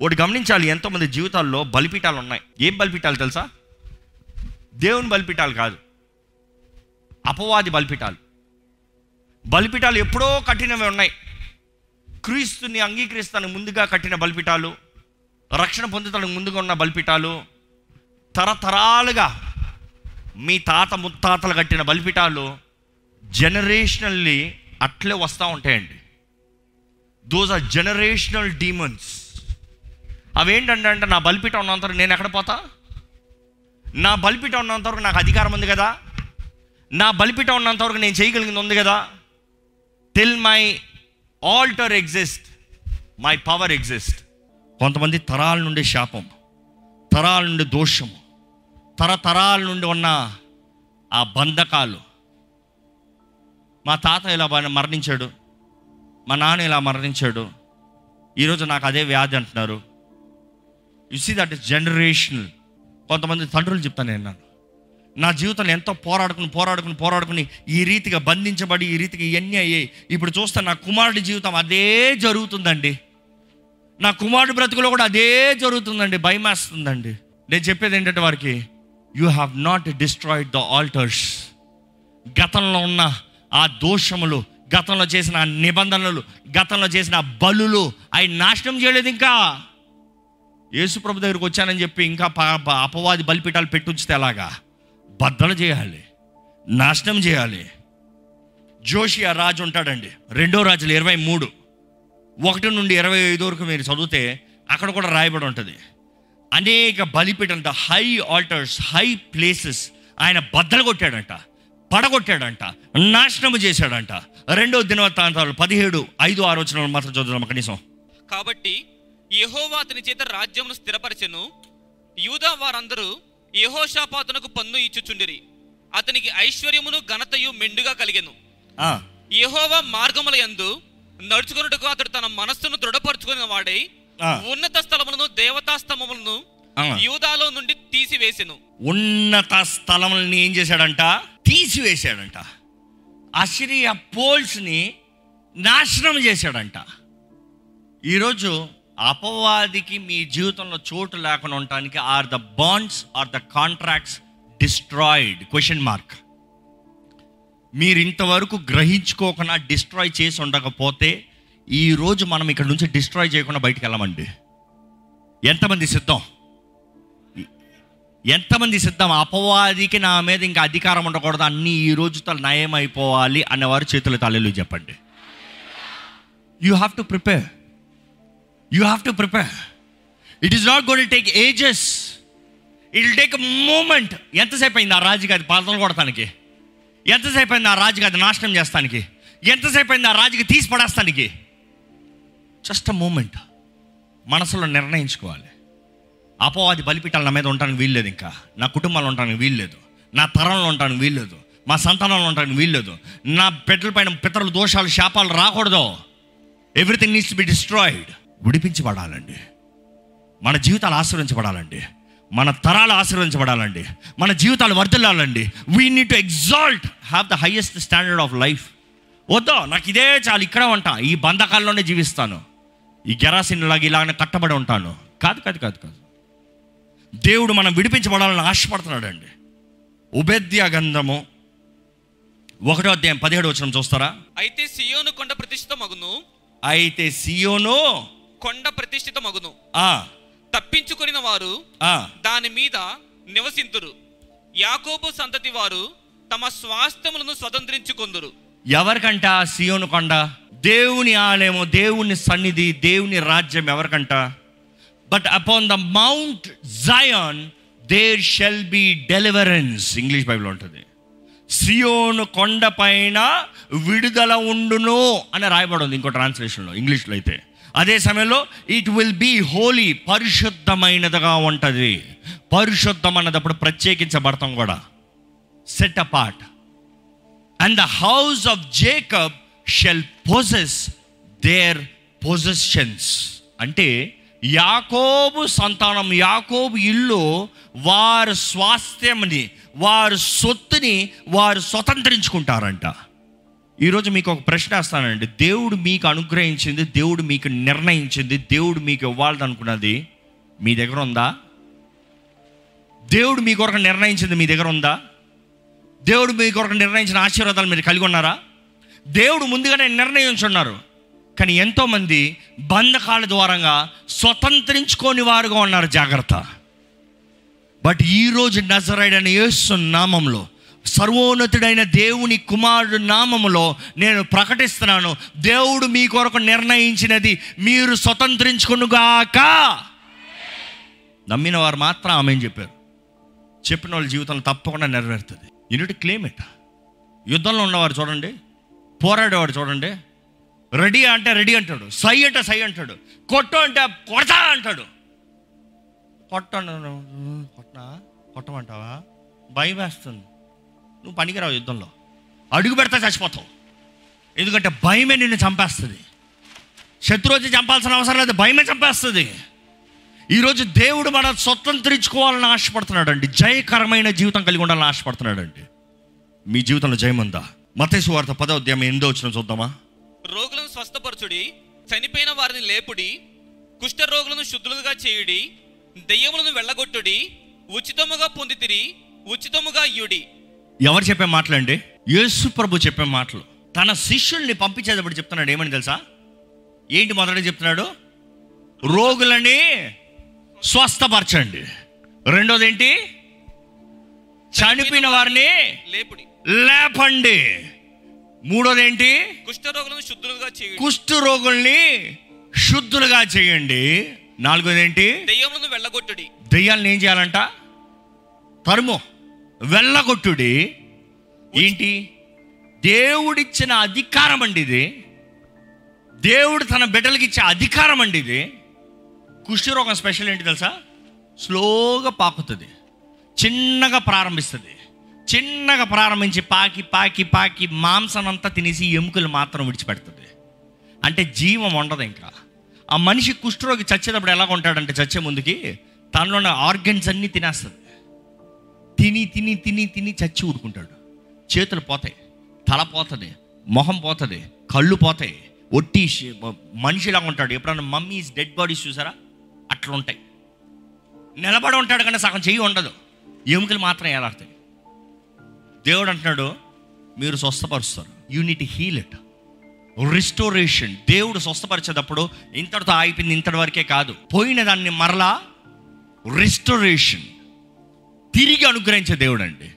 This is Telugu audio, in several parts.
ఒకటి గమనించాలి ఎంతోమంది జీవితాల్లో బలిపీఠాలు ఉన్నాయి. ఏం బలిపీఠాలు తెలుసా? దేవుని బలిపీఠాలు కాదు. అపవాది బలిపీఠాలు. బలిపీఠాలు ఎప్పుడో కఠినవి ఉన్నాయి. క్రీస్తుని అంగీకరిస్తానికి ముందుగా కట్టిన బలిపీఠాలు రక్షణ పొందుతానికి ముందుగా ఉన్న బలిపీఠాలు తరతరాలుగా మీ తాత ముత్తాతలు కట్టిన బలిపీఠాలు జనరేషనల్లీ అట్లే వస్తూ ఉంటాయండి. దోస్ ఆర్ జనరేషనల్ డీమన్స్ అవేంటంటే అంటే నా బలిపీఠం ఉన్నంత వరకు నేను ఎక్కడ పోతా? నా బలిపీఠం ఉన్నంత వరకు నాకు అధికారం ఉంది కదా? నా బలిపీఠం ఉన్నంత వరకు నేను చేయగలిగింది ఉంది కదా? Till my alter exist my power exist కొంతమంది తరాల నుండి శాపం తరాల నుండి దోషము తరతరాల నుండి ఉన్న ఆ బంధకాలు. మా తాత ఇలా మరణించాడు. మా నాన్న ఇలా మరణించాడు. ఈరోజు నాకు అదే వ్యాధి అంటున్నారు. You see that is generational కొంతమంది తండ్రులు చెప్తాను నేను నా జీవితంలో ఎంతో పోరాడుకుని పోరాడుకుని పోరాడుకుని ఈ రీతిగా బంధించబడి ఈ రీతిగా ఇవన్నీ అయ్యాయి. ఇప్పుడు చూస్తే నా కుమారుడి జీవితం అదే జరుగుతుందండి. నా కుమారుడు బ్రతుకులో కూడా అదే జరుగుతుందండి. భయమేస్తుందండి నేను చెప్పేది ఏంటంటే వారికి you have not destroyed the alters గతంలో ఉన్న ఆ దోషములు గతంలో చేసిన నిబంధనలు గతంలో చేసిన బలులు అవి నాశనం చేయలేదు ఇంకా. యేసుప్రభు దగ్గరికి వచ్చానని చెప్పి ఇంకా అపవాది బలిపీఠాలు పెట్టుంచితే ఎలాగా? బద్దలు చేయాలి. నాశనం చేయాలి. జోషియా రాజు ఉంటాడండి. రెండో రాజులు ఇరవై మూడు. ఒకటి నుండి ఇరవై ఐదు వరకు మీరు చదివితే అక్కడ కూడా రాయబడి ఉంటుంది. అనేక బలిపీఠం హై ఆల్టర్స్ హై ప్లేసెస్ ఆయన బద్దలు కొట్టాడంట పడగొట్టాడంట నాశనము చేశాడంట. రెండో దినవృత్తాంతాలు పదిహేడు ఐదు ఆరోచనలు మాత్రం చదువుదాం కనీసం. కాబట్టి యెహోవా అతని చేత రాజ్యమును స్థిరపరచెను. యూదా వారందరూ యెహోషాపాతునకు పన్ను ఇచ్చుచుండిరి. అతనికి ఐశ్వర్యమును ఘనతయు మెండుగా కలిగెను. యెహోవా మార్గముల యందు నడుచుకున్నట్టుకు అతడు తన మనస్సును దృఢపరచుకున్న వాడై. ఉన్నత స్థలములను దేవతా స్తంభములను. యూదాలో నుండి తీసివేసెను. ఉన్నత స్థలములని ఏం చేశాడంట? తీసివేశాడంట. అసిరియా పోల్స్ని నాశనం చేశాడంట. ఈరోజు అపవాదికి మీ జీవితంలో చోటు లేకుండా ఉండటానికి are the bonds are the contracts destroyed question mark మీరు ఇంతవరకు గ్రహించుకోకుండా డిస్ట్రాయ్ చేసి ఉండకపోతే ఈరోజు మనం ఇక్కడ నుంచి డిస్ట్రాయ్ చేయకుండా బయటికి వెళ్ళమండి. ఎంతమంది సిద్ధం? ఎంతమంది సిద్ధం? అపవాదికి నా మీద ఇంకా అధికారం ఉండకూడదు. అన్నీ ఈ రోజుతో నయం అయిపోవాలి అన్నవారు చేతులు తల్లిలు చెప్పండి. You have to prepare you have to prepare it is not gone take ages it will take moment ఎంతసేపు అయింది ఆ రాజుకి అది పాలన కొడతానికి? ఎంతసేపు అయింది ఆ రాజుకి అది నాశనం చేస్తానికి? ఎంతసేపు అయింది ఆ రాజుకి తీసి పడేస్తానికి? జస్ట్ అ మూమెంట్ మనసులో నిర్ణయించుకోవాలి. అపోవాది బలిపీఠాలు నా మీద ఉండడానికి వీల్లేదు ఇంకా. నా కుటుంబాలు ఉండడానికి వీల్లేదు నా తరంలో ఉండడానికి వీల్లేదు మా సంతానంలో ఉండడానికి వీల్లేదు నా బిడ్డల పైన పితరుల దోషాలు శాపాలు రాకూడదు. ఎవ్రీథింగ్ నీడ్స్ బి డిస్ట్రాయిడ్ విడిపించబడాలండి. మన జీవితాలు ఆశీర్వించబడాలండి మన తరాలు ఆశీర్వించబడాలండి మన జీవితాలు వర్ధిల్లాలండి. We need to exalt have the highest standard of life వద్దా నాకు ఇదే చాలు ఇక్కడే ఉంటా. ఈ బంధకాల్లోనే జీవిస్తాను. ఈ గెరాసిన్ లాగా ఇలాగనే కట్టబడి ఉంటాను. కాదు కాదు కాదు కాదు. దేవుడు మనం విడిపించబడాలని ఆశపడుతున్నాడు అండి ఉబెద్య గంధము ఒకటో అధ్యాయం పదిహేడు వచ్చిన చూస్తారా? అయితే సియోను కొండ ప్రతిష్ఠిత మగును అయితే సియోను కొండ ప్రతిష్ఠిత మగును ఆ, తప్పించుకొనిన వారు దాని మీద నివసింతురు. యాకోబు సంతతి వారు తమ స్వాస్థ్యములను స్వతంత్రించుకొందురు. ఎవరికంట? సియోను కొండ. దేవుని ఆలయము దేవుని సన్నిధి దేవుని రాజ్యం ఎవరికంట? But upon the mount Zion there shall be deliverance English Bible ఉంటుంది. సియోను కొండ పైన విడుదల ఉండును అని రాయబడి ఉంది ఇంకో ట్రాన్స్లేషన్లో ఇంగ్లీష్లో అయితే. అదే సమయంలో ఇట్ విల్ బీ హోలీ పరిశుద్ధమైనదిగా ఉంటుంది. పరిశుద్ధం అన్నదప్పుడు ప్రత్యేకించబడతాం కూడా. Set apart and the house of Jacob shall possess their possessions అంటే యాకోబు సంతానం యాకోబు ఇల్లు వారి స్వాస్థ్యంని వారి సొత్తుని వారు స్వతంత్రించుకుంటారంట. ఈరోజు మీకు ఒక ప్రశ్న వేస్తానండి. దేవుడు మీకు అనుగ్రహించింది దేవుడు మీకు నిర్ణయించింది దేవుడు మీకు ఇవ్వాలని అనుకున్నది మీ దగ్గర ఉందా? దేవుడు మీ కొరకు నిర్ణయించింది మీ దగ్గర ఉందా? దేవుడు మీ కొరకు నిర్ణయించిన ఆశీర్వాదాలు మీరు కలిగి ఉన్నారా? దేవుడు ముందుగానే నిర్ణయించున్నారు. కానీ ఎంతోమంది బంధకాల ద్వారంగా స్వతంత్రించుకోని వారుగా ఉన్నారు జాగ్రత్త. బట్ ఈరోజు నజరైడని యేసు నామంలో సర్వోన్నతుడైన దేవుని కుమారుడు నామములో నేను ప్రకటిస్తున్నాను. దేవుడు మీ కొరకు నిర్ణయించినది మీరు స్వతంత్రించుకునుగాక. నమ్మిన వారు మాత్రం ఆమె చెప్పారు. చెప్పిన వాళ్ళ జీవితంలో తప్పకుండా నెరవేరుతుంది. యూనిట్ క్లెయిమ్ ఇట్ యుద్ధంలో ఉన్నవారు చూడండి పోరాడేవాడు చూడండి రెడీ అంటే రెడీ అంటాడు సై అంటే సై అంటాడు కొట్టు అంటే కొడతా అంటాడు. కొట్టను కొట్టనా కొట్టమంటావా? భయం వేస్తుంది నువ్వు పనికిరావు యుద్ధంలో. అడుగు పెడతా చచ్చిపోతావు. ఎందుకంటే భయమే నిన్ను చంపేస్తుంది. శత్రు వచ్చి చంపాల్సిన అవసరం లేదు భయమే చంపేస్తుంది. ఈరోజు దేవుడు మన స్వతంత్రించుకోవాలని ఆశపడుతున్నాడు అండి జయకరమైన జీవితం కలిగి ఉండాలని ఆశపడుతున్నాడు అండి మీ జీవితంలో జయముందా మతేసు వార్త పదో ఉద్యమం ఎందో వచ్చిన చూద్దామా? రోగులను స్వస్థపరచుడి చనిపోయిన వారిని లేపుడి కుష్ఠ రోగులను శుద్ధులుగా చేయుడి దెయ్యములను వెళ్ళగొట్టుడి ఉచితముగా పొందితిరి ఉచితముగా ఇయుడి. ఎవరు చెప్పే మాటలండి? యేసు ప్రభు చెప్పే మాటలు. తన శిష్యుల్ని పంపించేటప్పుడు చెప్తున్నాడు ఏమని తెలుసా? ఏంటి మొదట చెప్తున్నాడు? రోగులని స్వస్థపరచండి. రెండోది ఏంటి చనిపోయిన వారిని లేపుడి. లేపండి. మూడోది ఏంటి కుష్ఠ రోగులను శుద్ధులుగా చేయుడి. కుష్టు రోగుల్ని శుద్ధులుగా చేయండి. నాలుగోది ఏంటి దెయ్యములను వెళ్ళగొట్టుడి. దెయ్యాలను ఏం చేయాలంట? తరుము. వెళ్ళగొట్టుడి. ఏంటి? దేవుడిచ్చిన అధికారం అండి ఇది దేవుడు తన బిడ్డలకి ఇచ్చే అధికారం అండి ఇది కుష్ఠరోగం స్పెషల్ ఏంటి తెలుసా? స్లోగా పాకుతుంది. చిన్నగా ప్రారంభిస్తుంది. చిన్నగా ప్రారంభించి పాకి పాకి పాకి మాంసం అంతా తినేసి ఎముకలు మాత్రం విడిచిపెడుతుంది. అంటే జీవం ఉండదు ఇంకా. ఆ మనిషి కుష్ఠరోగి చచ్చేటప్పుడు ఎలా ఉంటాడంటే చచ్చే ముందుకి తనలో ఉన్న ఆర్గన్స్ అన్నీ తినేస్తుంది. తిని తిని తిని తిని చచ్చి ఊరుకుంటాడు. చేతులు పోతాయి తల పోతుంది మొహం పోతుంది కళ్ళు పోతాయి. ఒట్టి మనిషిలా ఉంటాడు. ఎప్పుడన్నా మమ్మీస్ డెడ్ బాడీస్ చూసారా? అట్లుంటాయి. నిలబడి ఉంటాడు కానీ సగం చెయ్యి ఉండదు. ఎముకలు మాత్రం ఏలాడతాయి. దేవుడు అంటున్నాడు మీరు స్వస్థపరుస్తారు. యూనిట్ హీల్ ఇట్ రిస్టోరేషన్ దేవుడు స్వస్థపరిచేటప్పుడు ఇంతటితో ఆగిపోయింది ఇంతటి వరకే కాదు. పోయిన దాన్ని మరలా రిస్టోరేషన్ తిరిగి అనుగ్రహించే దేవుడు అండి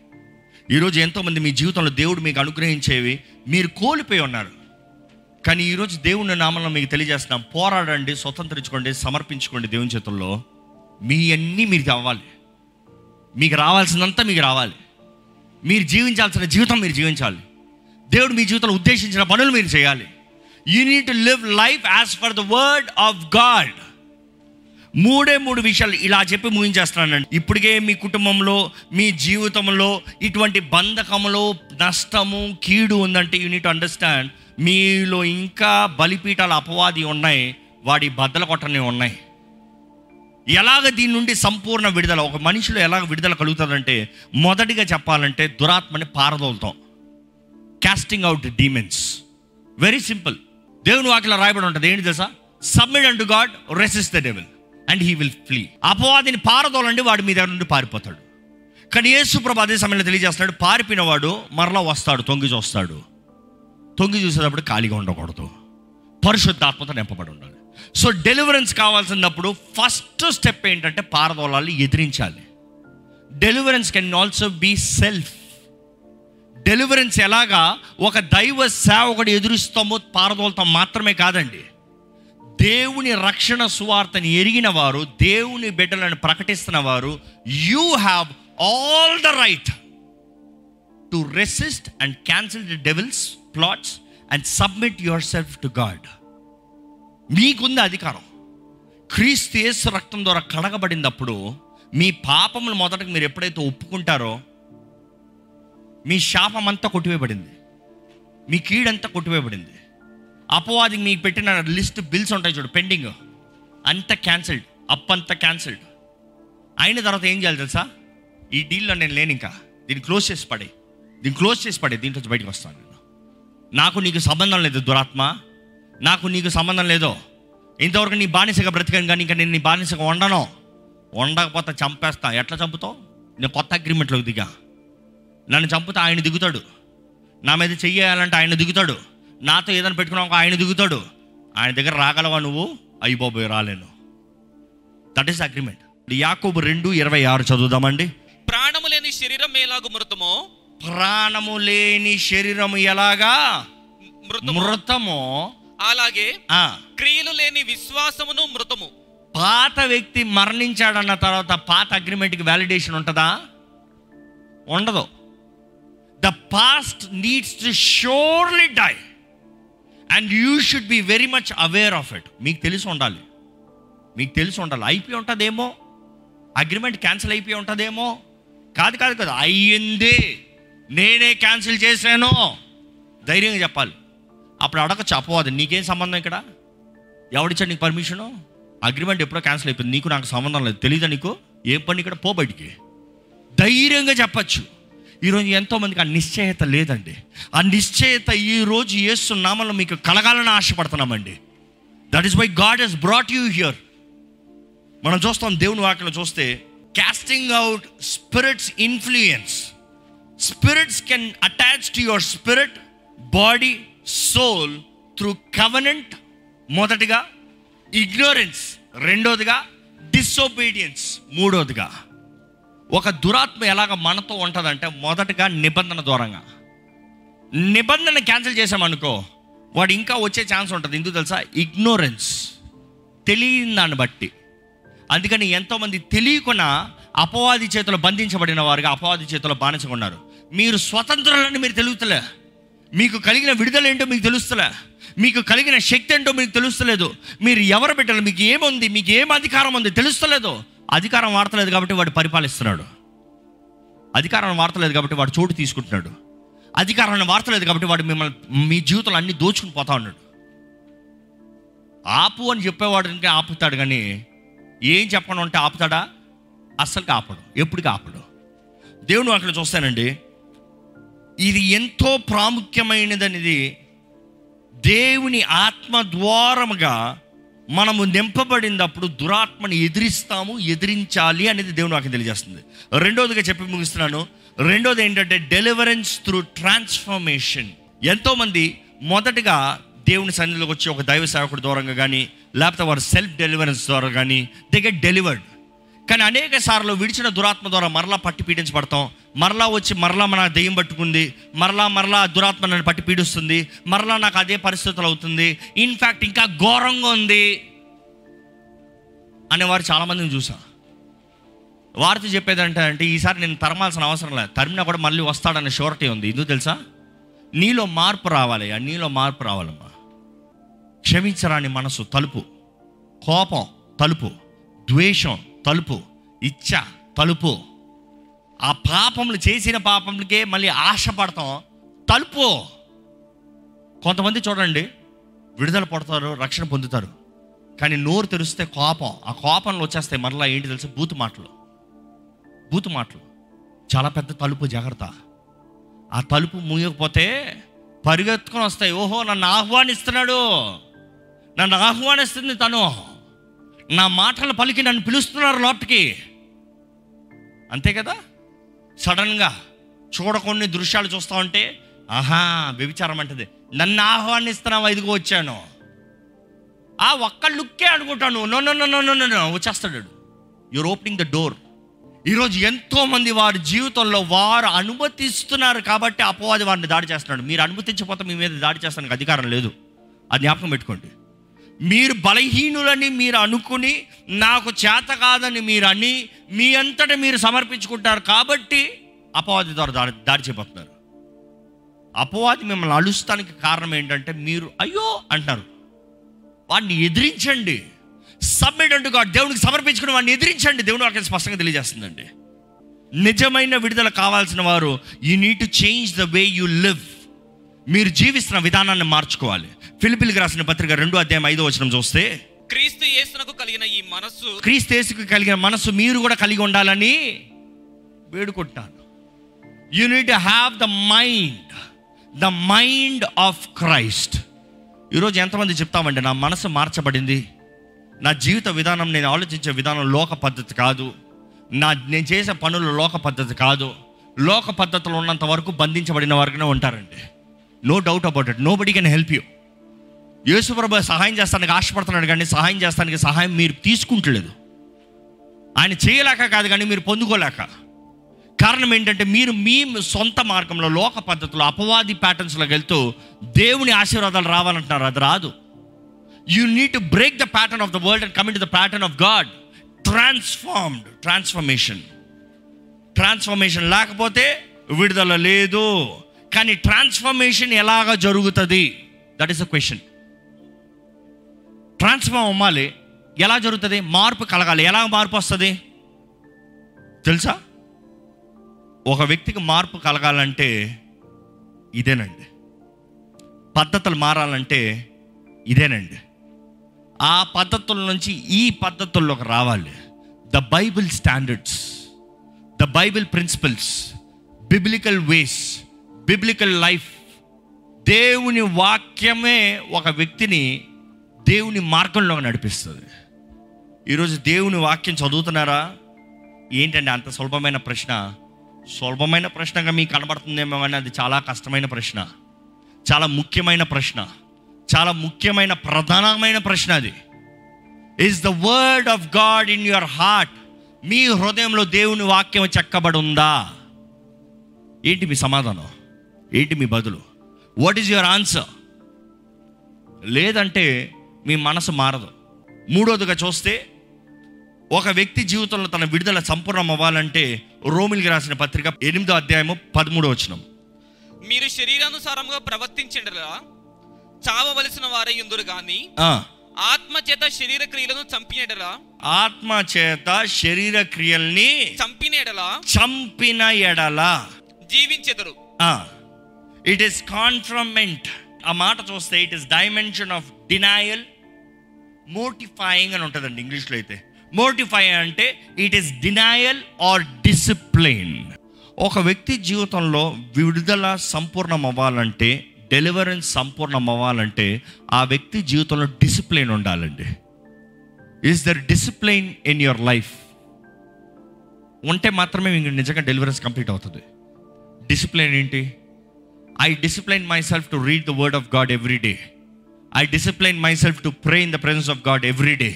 ఈరోజు ఎంతోమంది మీ జీవితంలో దేవుడు మీకు అనుగ్రహించేవి మీరు కోల్పోయి ఉన్నారు. కానీ ఈరోజు దేవుని నామంలో మీకు తెలియజేస్తున్నాం పోరాడండి స్వతంత్రించుకోండి సమర్పించుకోండి దేవుని చేతుల్లో. మీ అన్నీ మీరు అవ్వాలి. మీకు రావాల్సినంత మీకు రావాలి. మీరు జీవించాల్సిన జీవితం మీరు జీవించాలి. దేవుడు మీ జీవితంలో ఉద్దేశించిన పనులు మీరు చేయాలి. You need to live life as for the word of God మూడే మూడు విషయాలు ఇలా చెప్పి ముగించేస్తున్నానండి. ఇప్పటికే మీ కుటుంబంలో మీ జీవితంలో ఇటువంటి బంధకములో నష్టము కీడు ఉందంటే యూనిట్ అండర్స్టాండ్ మీలో ఇంకా బలిపీఠాలు అపవాది ఉన్నాయి వాడి బద్దల కొట్టని ఉన్నాయి. ఎలాగ దీని నుండి సంపూర్ణ విడుదల ఒక మనిషిలో ఎలాగ విడుదల కలుగుతుందంటే మొదటిగా చెప్పాలంటే దురాత్మని పారదోలుతాం. Casting out demons very simple దేవుని వాకిలా రాయబడి ఉంటుంది ఏంటి దశ submit and God resist the devil and he will flee అపవాదిని పారదోలండి వాడి మీ దగ్గర నుండి పారిపోతాడు. కానీ యేసుప్రభు అదే సమయంలో తెలియజేస్తాడు పారిపోయినవాడు మరలా వస్తాడు తొంగి చూస్తాడు. తొంగి చూసేటప్పుడు ఖాళీగా ఉండకూడదు. పరిశుద్ధాత్మతో నింపబడి ఉండాలి. సో డెలివరెన్స్ కావాల్సినప్పుడు ఫస్ట్ స్టెప్ ఏంటంటే పారదోలాలు ఎదిరించాలి. Deliverance can also be self. Deliverance ఎలాగా ఒక దైవ సేవకుడు ఎదురుస్తామో పారదోలతో మాత్రమే కాదండి. దేవుని రక్షణ సువార్తని ఎరిగిన వారు దేవుని బిడ్డలను ప్రకటిస్తున్న వారు you have all the right to resist and cancel the devil's plots and submit yourself to God మీకుంది అధికారం. క్రీస్తు యేసు రక్తం ద్వారా కడగబడినప్పుడు మీ పాపములు మొదటకు మీరు ఎప్పుడైతే ఒప్పుకుంటారో మీ శాపం అంతా కొట్టివేయబడింది. మీ కీడంతా కొట్టివేయబడింది. అపవాది మీకు పెట్టిన లిస్ట్ బిల్స్ ఉంటాయి చూడు పెండింగ్. అంతా క్యాన్సిల్డ్ అప్ అంతా క్యాన్సిల్డ్. అయిన తర్వాత ఏం చేయాలి తెలుసా? ఈ డీల్లో నేను లేను ఇంకా. దీన్ని క్లోజ్ చేసి పడే. దీన్ని క్లోజ్ చేసి పడే దీంట్లో బయటకు వస్తాను నేను. నాకు నీకు సంబంధం లేదు దురాత్మ. నాకు నీకు సంబంధం లేదో. ఇంతవరకు నీ బానిసగా బ్రతికాను కానీ ఇంకా నేను నీ బానిసగా వండను వండకపోతే చంపేస్తా. ఎట్లా చంపుతావు? నేను కొత్త అగ్రిమెంట్లోకి దిగా. నన్ను చంపుతా ఆయన దిగుతాడు. నా మీద చెయ్యాలంటే ఆయన దిగుతాడు. నాతో ఏదైనా పెట్టుకున్నావు ఆయన దిగుతాడు. ఆయన దగ్గర రాగలవా నువ్వు? అయిపోబోయి రాలేను దట్ ఈస్ అగ్రిమెంట్ యాకోబు రెండు ఇరవై ఆరు చదువుదామండి. ప్రాణము లేని శరీరం ఎలాగు మృతమో? ప్రాణము లేని శరీరము ఎలాగా? మృతము. అలాగే క్రియలు లేని విశ్వాసమును మృతము. పాత వ్యక్తి మరణించాడన్న తర్వాత పాత అగ్రిమెంట్కి వ్యాలిడేషన్ ఉంటుందా? ఉండదు. The past needs to surely die and you should be very much aware of it మీకు తెలిసి ఉండాలి. మీకు తెలిసి ఉండాలి. అయిపోయి ఉంటుందేమో? అగ్రిమెంట్ క్యాన్సిల్ అయిపోయి ఉంటుందేమో? కాదు కాదు కాదు. అయ్యింది. నేనే క్యాన్సిల్ చేశాను. ధైర్యంగా చెప్పాలి. అప్పుడు అడగచ్చు అపవాదం నీకేం సంబంధం ఇక్కడ? ఎవడిచ్చాడు నీకు పర్మిషను అగ్రిమెంట్ ఎప్పుడో క్యాన్సిల్ అయిపోయింది. నీకు నాకు సంబంధం లేదు. తెలియదా నీకు? ఏ పని ఇక్కడ? పో బయటికి. ధైర్యంగా చెప్పచ్చు. ఈరోజు ఎంతోమందికి ఆ నిశ్చయత లేదండి. ఆ నిశ్చయత ఈరోజు ఏసు నామంలో మీకు కలగాలని ఆశపడుతున్నామండి. That is why God he's brought you here మనం చూస్తాం దేవుని వాక్యలో చూస్తే casting out spirits influence spirits can attach to your spirit body soul through covenant మొదటిగా ఇగ్నోరెన్స్ రెండోదిగా డిసోబీడియన్స్ మూడోదిగా. ఒక దురాత్మ ఎలాగ మనతో ఉంటుందంటే మొదటగా నిబంధన దూరంగా నిబంధన క్యాన్సిల్ చేసామనుకో వాడు ఇంకా వచ్చే ఛాన్స్ ఉంటుంది. ఎందుకు తెలుసా? ఇగ్నోరెన్స్. తెలియని దాన్ని బట్టి. అందుకని ఎంతోమంది తెలియకుండా అపవాది చేతిలో బంధించబడిన వారుగా అపవాది చేతిలో బానిసకున్నారు మీరు స్వతంత్రులని మీరు తెలుగుతలే మీకు కలిగిన విడుదల ఏంటో మీకు తెలుస్తలే. మీకు కలిగిన శక్తి ఏంటో మీకు తెలుస్తలేదు. మీరు ఎవరు పెట్టాలి మీకు ఏముంది? మీకు ఏం అధికారం ఉంది? తెలుస్తలేదు. అధికారం వాడతలేదు కాబట్టి వాడు పరిపాలిస్తున్నాడు. అధికారం వాడతలేదు కాబట్టి వాడు చోటు తీసుకుంటున్నాడు. అధికారాన్ని వాడతలేదు కాబట్టి వాడు మిమ్మల్ని మీ జీవితంలో అన్ని దోచుకుని పోతా ఉన్నాడు. ఆపు అని చెప్పేవాడు అంటే ఆపుతాడు కానీ ఏం చెప్పను అంటే ఆపుతాడా? అస్సలు ఆపడు ఎప్పుడు ఆపడు దేవుడు అక్కడ చూస్తానండి. ఇది ఎంతో ప్రాముఖ్యమైనదనేది దేవుని ఆత్మ ద్వారముగా మనము నింపబడినప్పుడు దురాత్మని ఎదిరిస్తాము ఎదిరించాలి అనేది దేవుడు నాకు తెలియజేస్తుంది. రెండోదిగా చెప్పి ముగిస్తున్నాను. రెండోది ఏంటంటే డెలివరెన్స్ త్రూ ట్రాన్స్ఫర్మేషన్ ఎంతోమంది మొదటగా దేవుని సన్నిధిలోకి వచ్చి ఒక దైవ సేవకుడు దూరంగా కానీ లేకపోతే వారు సెల్ఫ్ డెలివరెన్స్ ద్వారా కానీ దే గెట్ డెలివర్డ్ కానీ అనేక సార్లు విడిచిన దురాత్మ ద్వారా మరలా పట్టి పీడించబడతాం. మరలా వచ్చి మరలా మన దెయ్యం పట్టుకుంది మరలా మరలా దురాత్మ నన్ను పట్టి పీడిస్తుంది మరలా నాకు అదే పరిస్థితులు అవుతుంది. ఇన్ఫ్యాక్ట్ ఇంకా ఘోరంగా ఉంది అనేవారు చాలామందిని చూసా. వారితో చెప్పేది అంటే ఈసారి నేను తరమాల్సిన అవసరం లేదు. తరిమినా కూడా మళ్ళీ వస్తాడనే షూరిటీ ఉంది. ఎందుకు తెలుసా? నీలో మార్పు రావాలి ఆ నీలో మార్పు రావాలమ్మా. క్షమించరాని మనసు తలుపు. కోపం తలుపు. ద్వేషం తలుపు. ఇచ్చ తలుపు. ఆ పాపములు చేసిన పాపములకే మళ్ళీ ఆశపడతాం. తలుపు. కొంతమంది చూడండి విడుదల పడతారు రక్షణ పొందుతారు. కానీ నోరు తెరిస్తే కోపం. ఆ కోపంలో వచ్చేస్తాయి మరలా ఏంటి తెలుసు? బూతు మాటలు. బూతు మాటలు. చాలా పెద్ద తలుపు జాగ్రత్త. ఆ తలుపు మూయకపోతే పరిగెత్తుకొని వస్తాయి. ఓహో నన్ను ఆహ్వానిస్తున్నాడు. నన్ను ఆహ్వానిస్తుంది తను. నా మాటలు పలికి నన్ను పిలుస్తున్నారు లోపలికి అంతే కదా? సడన్గా చూడకుండా దృశ్యాలు చూస్తా ఉంటే ఆహా వ్యభిచారం అంటది. నన్ను ఆహ్వానిస్తున్నావా? ఇదిగో వచ్చాను. ఆ ఒక్క లుక్కే అనుకుంటాను no no no no no no వచ్చేస్తాడు యువర్ ఓపెనింగ్ ద డోర్ ఈరోజు ఎంతోమంది వారి జీవితంలో వారు అనుమతిస్తున్నారు కాబట్టి అపవాది వారిని దాడి చేస్తున్నాడు. మీరు అనుమతించకపోతే మీ మీద దాడి చేస్తానికి అధికారం లేదు. అది జ్ఞాపకం పెట్టుకోండి. మీరు బలహీనులని మీరు అనుకుని నాకు చేత కాదని మీరు అని మీ అంతట మీరు సమర్పించుకుంటారు కాబట్టి అపవాది ద్వారా దారి దారి చేపడుతున్నారు. అపవాది మిమ్మల్ని అలుస్తానికి కారణం ఏంటంటే మీరు అయ్యో అంటారు వాడిని ఎదిరించండి. సబ్మిట్ అంటూ గాడ్ దేవునికి సమర్పించుకుని వాడిని ఎదిరించండి. దేవుని అక్కడ స్పష్టంగా తెలియజేస్తుందండి. నిజమైన విడుదల కావాల్సిన వారు you need to change the way you live మీరు జీవిస్తున్న విధానాన్ని మార్చుకోవాలి. ఫిలిపిల్కి రాసిన పత్రిక రెండు అధ్యాయం ఐదో వచనం చూస్తే క్రీస్తు యేసునకు కలిగిన ఈ మనస్సు క్రీస్తేసుకు కలిగిన మనసు మీరు కూడా కలిగి ఉండాలని వేడుకుంటున్నాను. You need have the mind the mind of Christ ఈరోజు ఎంతమంది చెప్తామండి నా మనసు మార్చబడింది నా జీవిత విధానం నేను ఆలోచించే విధానం లోక పద్ధతి కాదు నా నేను చేసే పనులు లోక పద్ధతి కాదు లోక పద్ధతులు ఉన్నంత వరకు బంధించబడిన వరకునే ఉంటారండి. No doubt about it nobody can help you యేసుప్రభు సహాయం చేస్తానికి ఆశపడుతున్నాడు కానీ సహాయం చేస్తానికి సహాయం మీరు తీసుకుంటలేదు. ఆయన చేయలేక కాదు కానీ మీరు పొందుకోలేక. కారణం ఏంటంటే మీరు మీ సొంత మార్గంలో లోక పద్ధతిలో అపవాది ప్యాటర్న్స్లోకి వెళ్తూ దేవుని ఆశీర్వాదాలు రావాలంటున్నారు. అది రాదు. You need to break the pattern of the world and coming to the pattern of God transformed transformation transformation లేకపోతే విడుదల లేదు. కానీ ట్రాన్స్ఫర్మేషన్ ఎలాగ జరుగుతుంది? That is a question transform అవ్వాలి. ఎలా జరుగుతుంది? మార్పు కలగాలి. ఎలా మార్పు వస్తుంది? తెలుసా? ఒక వ్యక్తికి మార్పు కలగాలంటే ఇదేనండి. పద్ధతులు మారాలంటే ఇదేనండి. ఆ పద్ధతుల నుంచి ఈ పద్ధతుల్లోకి రావాలి. The Bible standards the Bible principles biblical ways biblical life. దేవుని వాక్యమే ఒక వ్యక్తిని దేవుని మార్గంలో నడిపిస్తుంది. ఈరోజు దేవుని వాక్యం చదువుతున్నారా? ఏంటండి అంత సులభమైన ప్రశ్న? సులభమైన ప్రశ్నగా మీకు కనబడుతుందేమో కానీ అది చాలా కష్టమైన ప్రశ్న. చాలా ముఖ్యమైన ప్రశ్న. చాలా ముఖ్యమైన ప్రధానమైన ప్రశ్న అది. Is the word of God in your heart మీ హృదయంలో దేవుని వాక్యం చెక్కబడి ఉందా? ఏంటి మీ సమాధానం? ఏంటి మీ బదులు? వాట్ ఈజ్ యువర్ ఆన్సర్ లేదంటే మీ మనసు మారదు. మూడోదిగా చూస్తే ఒక వ్యక్తి జీవితంలో తన విడుదల సంపూర్ణం అవ్వాలంటే రోమిల్కి రాసిన పత్రిక ఎనిమిదో అధ్యాయము పదమూడో వచనం. మీరు శరీరానుసారంగా ప్రవర్తించడలా చావవలసిన వారై ఉందరు ఆ, ఆత్మ చేత శరీర క్రియలను చంపినడలా ఆత్మ చేత శరీర క్రియల్ని చంపినడలా చంపిన ఎడల. జీవించెదరు. ఇట్ ఈస్ కాన్ఫ్రమెంట్ ఆ మాట చూస్తే it is dimension of denial mortifying అని ఉంటుందండి ఇంగ్లీష్లో అయితే. మోటిఫై అంటే it is denial or discipline ఒక వ్యక్తి జీవితంలో విడుదల సంపూర్ణం అవ్వాలంటే డెలివరెన్స్ సంపూర్ణం అవ్వాలంటే ఆ వ్యక్తి జీవితంలో డిసిప్లైన్ ఉండాలండి. Is there discipline in your life ఉంటే మాత్రమే మీకు నిజంగా డెలివరెన్స్ కంప్లీట్ అవుతుంది. డిసిప్లిన్ ఏంటి? I discipline myself to read the word of God every day I discipline myself to pray in the presence of God every day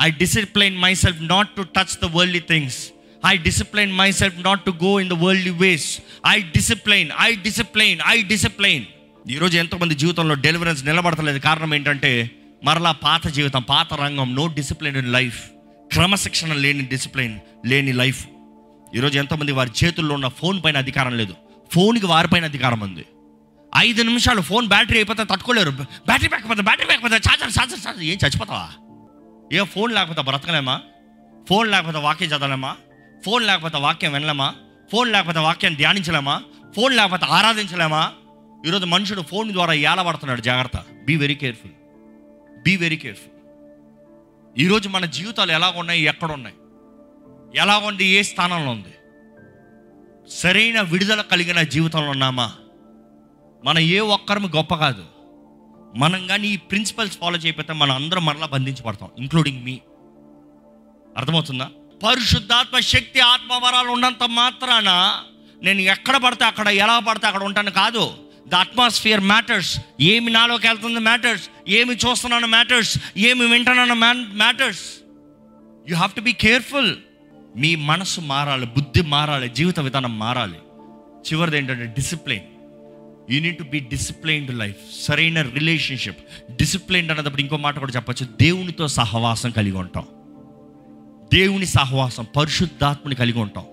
I discipline myself not to touch the worldly things I discipline myself not to go in the worldly ways I discipline I discipline I discipline ఈరోజు ఎంతోమంది జీవితంలో డెలివరెన్స్ నిలబడతలేదు. కారణం ఏంటంటే మరలా పాత జీవితం పాత రంగం నో డిసిప్లైన్ ఇన్ లైఫ్ క్రమశిక్షణ లేని డిసిప్లైన్ లేని లైఫ్ ఈరోజు ఎంతోమంది వారి చేతుల్లో ఉన్న ఫోన్ పైన అధికారం లేదు. ఫోన్కి వారిపైన అధికారం ఉంది. ఐదు నిమిషాలు ఫోన్ బ్యాటరీ అయిపోతే తట్టుకోలేరు. బ్యాటరీ బ్యాక్ పోతే బ్యాటరీ బ్యాక్ పోతే చార్జర్ చార్జర్ చార్జర్ ఏం చచ్చిపోతావా? ఏ ఫోన్ లేకపోతే బ్రతకలేమా? ఫోన్ లేకపోతే వాక్యం చదవలేమా? ఫోన్ లేకపోతే వాక్యం వినలేమా? ఫోన్ లేకపోతే వాక్యాన్ని ధ్యానించలేమా? ఫోన్ లేకపోతే ఆరాధించలేమా? ఈరోజు మనుషుడు ఫోన్ ద్వారా ఏలబడుతున్నాడు. జాగ్రత్త. Be very careful be very careful ఈరోజు మన జీవితాలు ఎలా ఉన్నాయి? ఎక్కడ ఉన్నాయి? ఎలా ఉంది ఏ స్థానంలో ఉంది? సరైన విడుదల కలిగిన జీవితంలో ఉన్నామా? మనం ఏ ఒక్కరం గొప్ప కాదు. మనం కానీ ఈ ప్రిన్సిపల్స్ ఫాలో చేయకపోతే మనం అందరం మరలా బంధించబడతాం ఇంక్లూడింగ్ మీ అర్థమవుతుందా? పరిశుద్ధాత్మ శక్తి ఆత్మవరాలు ఉన్నంత మాత్రాన నేను ఎక్కడ పడితే అక్కడ ఎలా పడితే అక్కడ ఉంటాను కాదు. ద అట్మాస్ఫియర్ మ్యాటర్స్ ఏమి నాలోకి వెళ్తుంది మ్యాటర్స్ ఏమి చూస్తున్నాను మ్యాటర్స్ ఏమి వింటున్నాను matters you have to be careful మీ మనసు మారాలి బుద్ధి మారాలి జీవిత విధానం మారాలి. చివరిది ఏంటంటే discipline you need to be disciplined life సరైన రిలేషన్షిప్ డిసిప్లైన్డ్ అన్నప్పుడు ఇంకో మాట కూడా చెప్పచ్చు. దేవునితో సహవాసం కలిగి ఉంటాం. దేవుని సహవాసం పరిశుద్ధాత్మని కలిగి ఉంటాం.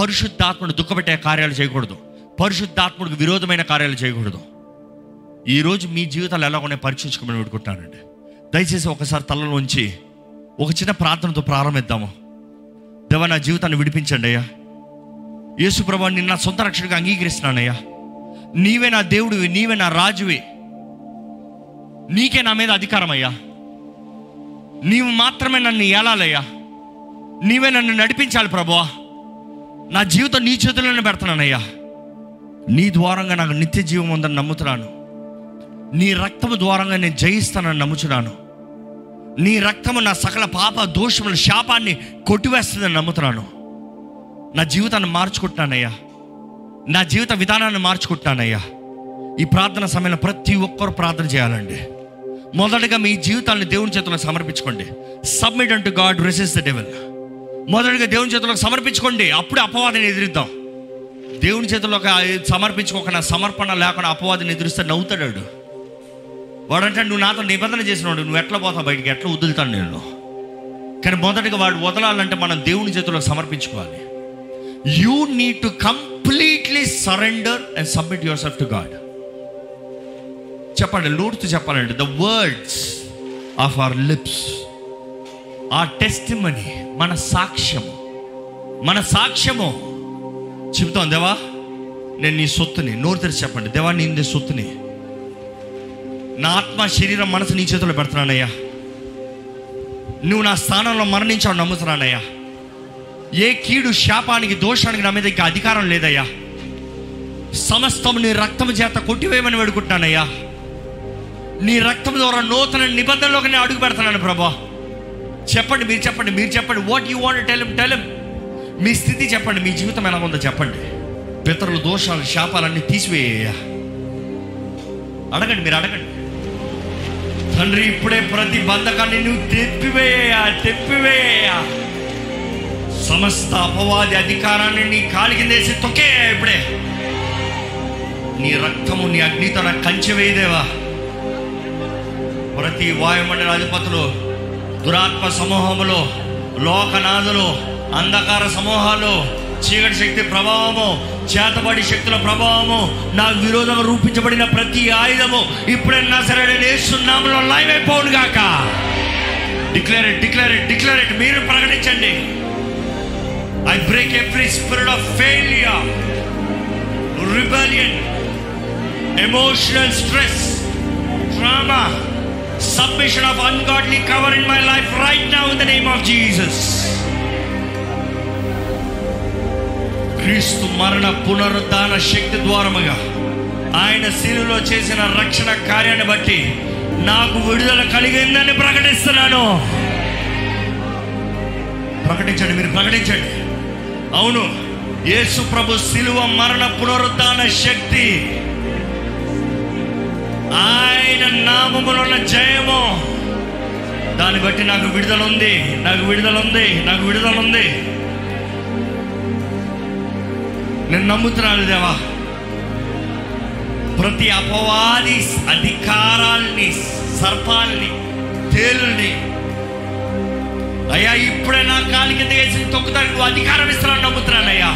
పరిశుద్ధాత్మను దుఃఖపెట్టే కార్యాలు చేయకూడదు. పరిశుద్ధాత్ముడికి విరోధమైన కార్యాలు చేయకూడదు. ఈరోజు మీ జీవితాలు ఎలా ఉన్నాయి పరీక్షించుకోమని పెట్టుకుంటానండి దయచేసి ఒకసారి తలలోంచి ఒక చిన్న ప్రార్థనతో ప్రారంభిద్దాము. దేవ నా జీవితాన్ని విడిపించండి అయ్యా. యేసు నిన్న నా సొంత రక్షణగా అంగీకరిస్తున్నానయ్యా. నీవే నా దేవుడివి నీవే నా రాజువి. నీకే నా మీద అధికారం అయ్యా నీవు మాత్రమే నన్ను ఏలాలయ్యా. నీవే నన్ను నడిపించాలి ప్రభువా. నా జీవితం నీ చేతుల్లోనే పెడుతున్నానయ్యా. నీ ద్వారంగా నాకు నిత్య జీవం ఉందని నమ్ముతున్నాను. నీ రక్తము ద్వారంగా నేను జయిస్తానని నమ్ముతున్నాను నీ రక్తము నా సకల పాప దోషముల శాపాన్ని కొట్టివేస్తుందని నమ్ముతున్నాను. నా జీవితాన్ని మార్చుకుంటున్నానయ్యా. నా జీవిత విధానాన్ని మార్చుకుంటున్నానయ్యా ఈ ప్రార్థన సమయంలో ప్రతి ఒక్కరు ప్రార్థన చేయాలండి. మొదటగా మీ జీవితాన్ని దేవుని చేతుల్లో సమర్పించుకోండి. సబ్మిట్ అంటూ గాడ్ రెసిస్ ద డెవల్ మొదటగా దేవుని చేతులకు సమర్పించుకోండి. అప్పుడు అపవాదిని ఎదిరిద్దాం. దేవుని చేతుల్లోకి సమర్పించుకోకుండా సమర్పణ లేకుండా అపవాదిని ఎదురిస్తే నవ్వుతాడు. వాడు. వాడంటే నువ్వు నాతో నిబంధన చేసినాడు నువ్వు ఎట్లా పోతావు బయటికి? ఎట్లా వదులుతాను నేను? కానీ మొదటగా వాడు వదలాలంటే మనం దేవుని చేతుల్లో సమర్పించుకోవాలి. You need to completely surrender and submit yourself to God చెప్పండి లోటుతో చెప్పాలండి. The words of our lips ఆ టెస్ట్ మన సాక్ష్యము మన సాక్ష్యము. చెబుతాం దేవా నేను నీ సొత్తుని. నోరు తెరిచి చెప్పండి దేవా నీ నీ సొత్తుని. నా ఆత్మ శరీరం మనసు నీ చేతిలో పెడుతున్నానయ్యా. నువ్వు నా స్థానంలో మరణించావు నమ్ముతున్నానయ్యా. ఏ కీడు శాపానికి దోషానికి నా మీద ఇంకా అధికారం లేదయ్యా. సమస్తం నీ రక్తం చేత కొట్టివేయమని వేడుకుంటున్నానయ్యా. నీ రక్తం ద్వారా నూతన నిబంధనలోకి నేను అడుగు పెడుతున్నాను ప్రభా. చెప్పండి మీరు చెప్పండి మీరు చెప్పండి. వాట్ యూ వాంట్ టెలం టెలం మీ స్థితి చెప్పండి మీ జీవితం ఎలా ఉందో చెప్పండి. పితరుల దోషాలు శాపాలన్నీ తీసివేయ్యా అడగండి మీరు అడగండి. తండ్రి ఇప్పుడే ప్రతి బంధకాన్ని నువ్వు తెప్పివేయ తెప్పివేయ్యా సమస్త అపవాది అధికారాన్ని నీ కాలి కిందేసి తొక్కేయ్యా ఇప్పుడే. నీ రక్తము నీ అగ్నితో నాకు కంచె వేయదేవా. ప్రతి వాయుమండల అధిపతులు దురాత్మ సమూహములు లోకనాథులు అంధకార సమూహాలు చీకటి శక్తి ప్రభావము చేతబడి శక్తుల ప్రభావము నాకు విరోధంగా రూపించబడిన ప్రతి ఆయుధము ఇప్పుడే నా సరే నేస్తున్నాములో లైవ్ అయిపోను గాక డిక్లరేట్ డిక్లరేట్ డిక్లరేట్ మీరు ప్రకటించండి. I break every spirit of failure rebellion emotional stress drama submission of ungodly cover in my life right now in the name of Jesus క్రీస్తు మరణ పునరుద్ధాన శక్తి ద్వారముగా ఆయన శిలులో చేసిన రక్షణ కార్యాన్ని బట్టి నాకు విడుదల కలిగిందని ప్రకటిస్తున్నాను. ప్రకటించండి మీరు ప్రకటించండి. అవును. యేసు ప్రభు శిలువ మరణ పునరుద్ధాన శక్తి. ఆయన నామములున్న జయము. దాన్ని బట్టి నాకు విడుదల ఉంది నాకు విడుదల ఉంది నాకు విడుదల ఉంది నేను నమ్ముతున్నాను దేవా. ప్రతి అపవాది అధికారాల్ని సర్పాల్ని తేలుని అయ్యా ఇప్పుడే నా కాలి కింద వేసి తొక్కుతానికి నువ్వు అధికారం ఇస్తున్నాను నమ్ముతున్నానయ్యా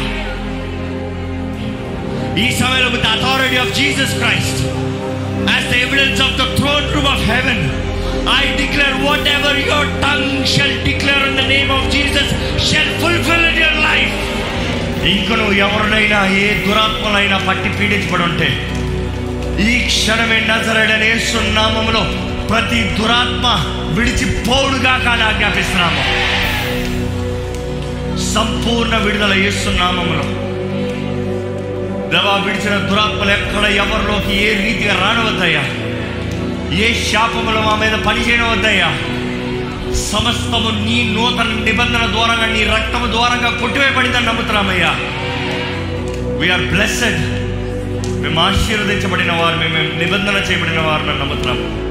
ఈ సమయంలో with authority of Jesus Christ as the evidence of the throne room of heaven I declare whatever your tongue shall declare in the name of Jesus shall fulfil in your life ఇంక నువ్వు ఎవరినైనా ఏ దురాత్మలైనా పట్టి పీడించబడి ఉంటే ఈ క్షణమే నజరడనే సున్నామంలో ప్రతి దురాత్మ విడిచిపోవుడుగా కాదు ఆజ్ఞాపిస్తున్నాము. సంపూర్ణ విడుదల చేస్తున్నామములో దేవా విడిచిన దురాత్మలు ఎక్కడ ఎవరిలోకి ఏ రీతిగా రానవద్దయ్యా? ఏ శాపములు మా మీద పనిచేయనవద్దయ్యా? సమస్తము నీ నూతన నిబంధన ద్వారంగా నీ రక్తము ద్వారంగా కొట్టివేయబడిందని నమ్ముతున్నామయ్యా. వీఆర్ బ్లెస్సెడ్ మేము ఆశీర్వదించబడిన వారు మేము నిబంధన చేయబడిన వారు నన్ను నమ్ముతున్నాము.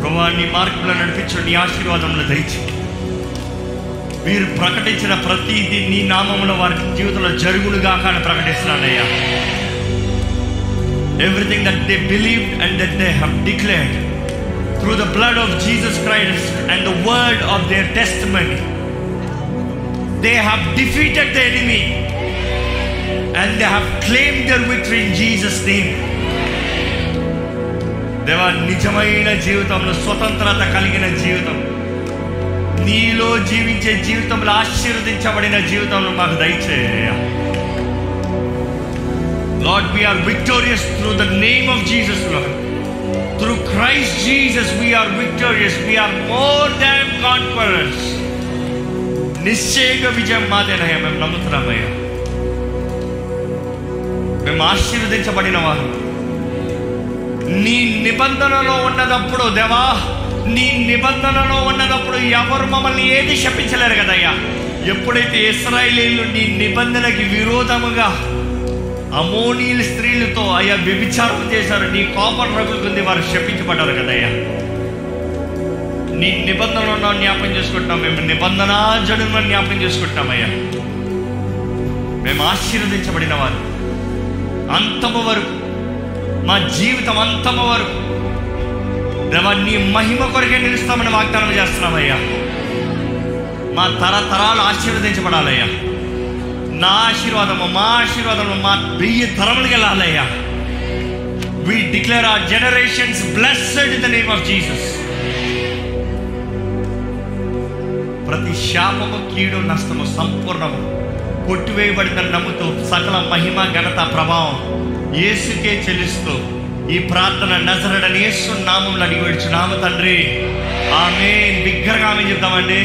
ప్రభా నీ మార్గంలో నడిపించు నీ ఆశీర్వాదంలో దయచి. వీరు ప్రకటించిన ప్రతిదీ నీ నామంలో వారి జీవితంలో జరుగులుగా కానీ ప్రకటిస్తున్నానయ్యా. Everything that they believe and that they have declared through the blood of Jesus Christ and the word of their testimony they have defeated the enemy and they have claim their victory in Jesus name దేవా నిజమైన జీవితంలో స్వతంత్రత కలిగిన జీవితం. నీలో జీవించే జీవితంలో ఆశీర్వదించబడిన జీవితంలో మాకు దయచేయ Lord we are victorious through the name of Jesus Lord through Christ Jesus we are victorious we are more than conference నిశ్చయంగా విజయం మాదేనయ్యా మేము నమ్ముతున్నామయ్యా మేము ఆశీర్వదించబడిన వారు. నీ నిబంధనలో ఉన్నదప్పుడు దేవా నీ నిబంధనలో ఉన్నదప్పుడు ఎవరు మమ్మల్ని ఏది శపించలేరు కదయ్యా? ఎప్పుడైతే ఇస్రాయేలీలు నీ నిబంధనకి విరోధముగా అమోనీయుల స్త్రీలతో అయ్యా వ్యభిచారం చేశారు నీ కోపం రగులుకుంది వారు శపించబడ్డారు కదయ్యా. నీ నిబంధనలో జ్ఞాపకం చేసుకుంటున్నాం. మేము నిబంధన జడున జ్ఞాపకం చేసుకుంటున్నామయ్యా మేము ఆశీర్వదించబడిన వారు. అంతము వరకు మా జీవితం అంతము వరకు నీ మహిమ కొరకే నిలుస్తామని వాగ్దానం చేస్తున్నామయ్యా. మా తరతరాలు ఆశీర్వదించబడాలయ్యా. నా ఆశీర్వాదము మా ఆశీర్వాదము మా వెయ్యి తరములకు వెళ్ళాలయ్యా. We declare our generations blessed in the name of Jesus ప్రతి శాపము కీడు నష్టము సంపూర్ణము కొట్టివేయబడిందని నమ్ముతూ సకల మహిమ ఘనత ప్రభావం యేసుకే చెల్లిస్తూ ఈ ప్రార్థన నజరడని యేసు నామంలో అడిగి నామ తండ్రి. ఆమె బిగ్గరగా ఆమె చెప్తామండి.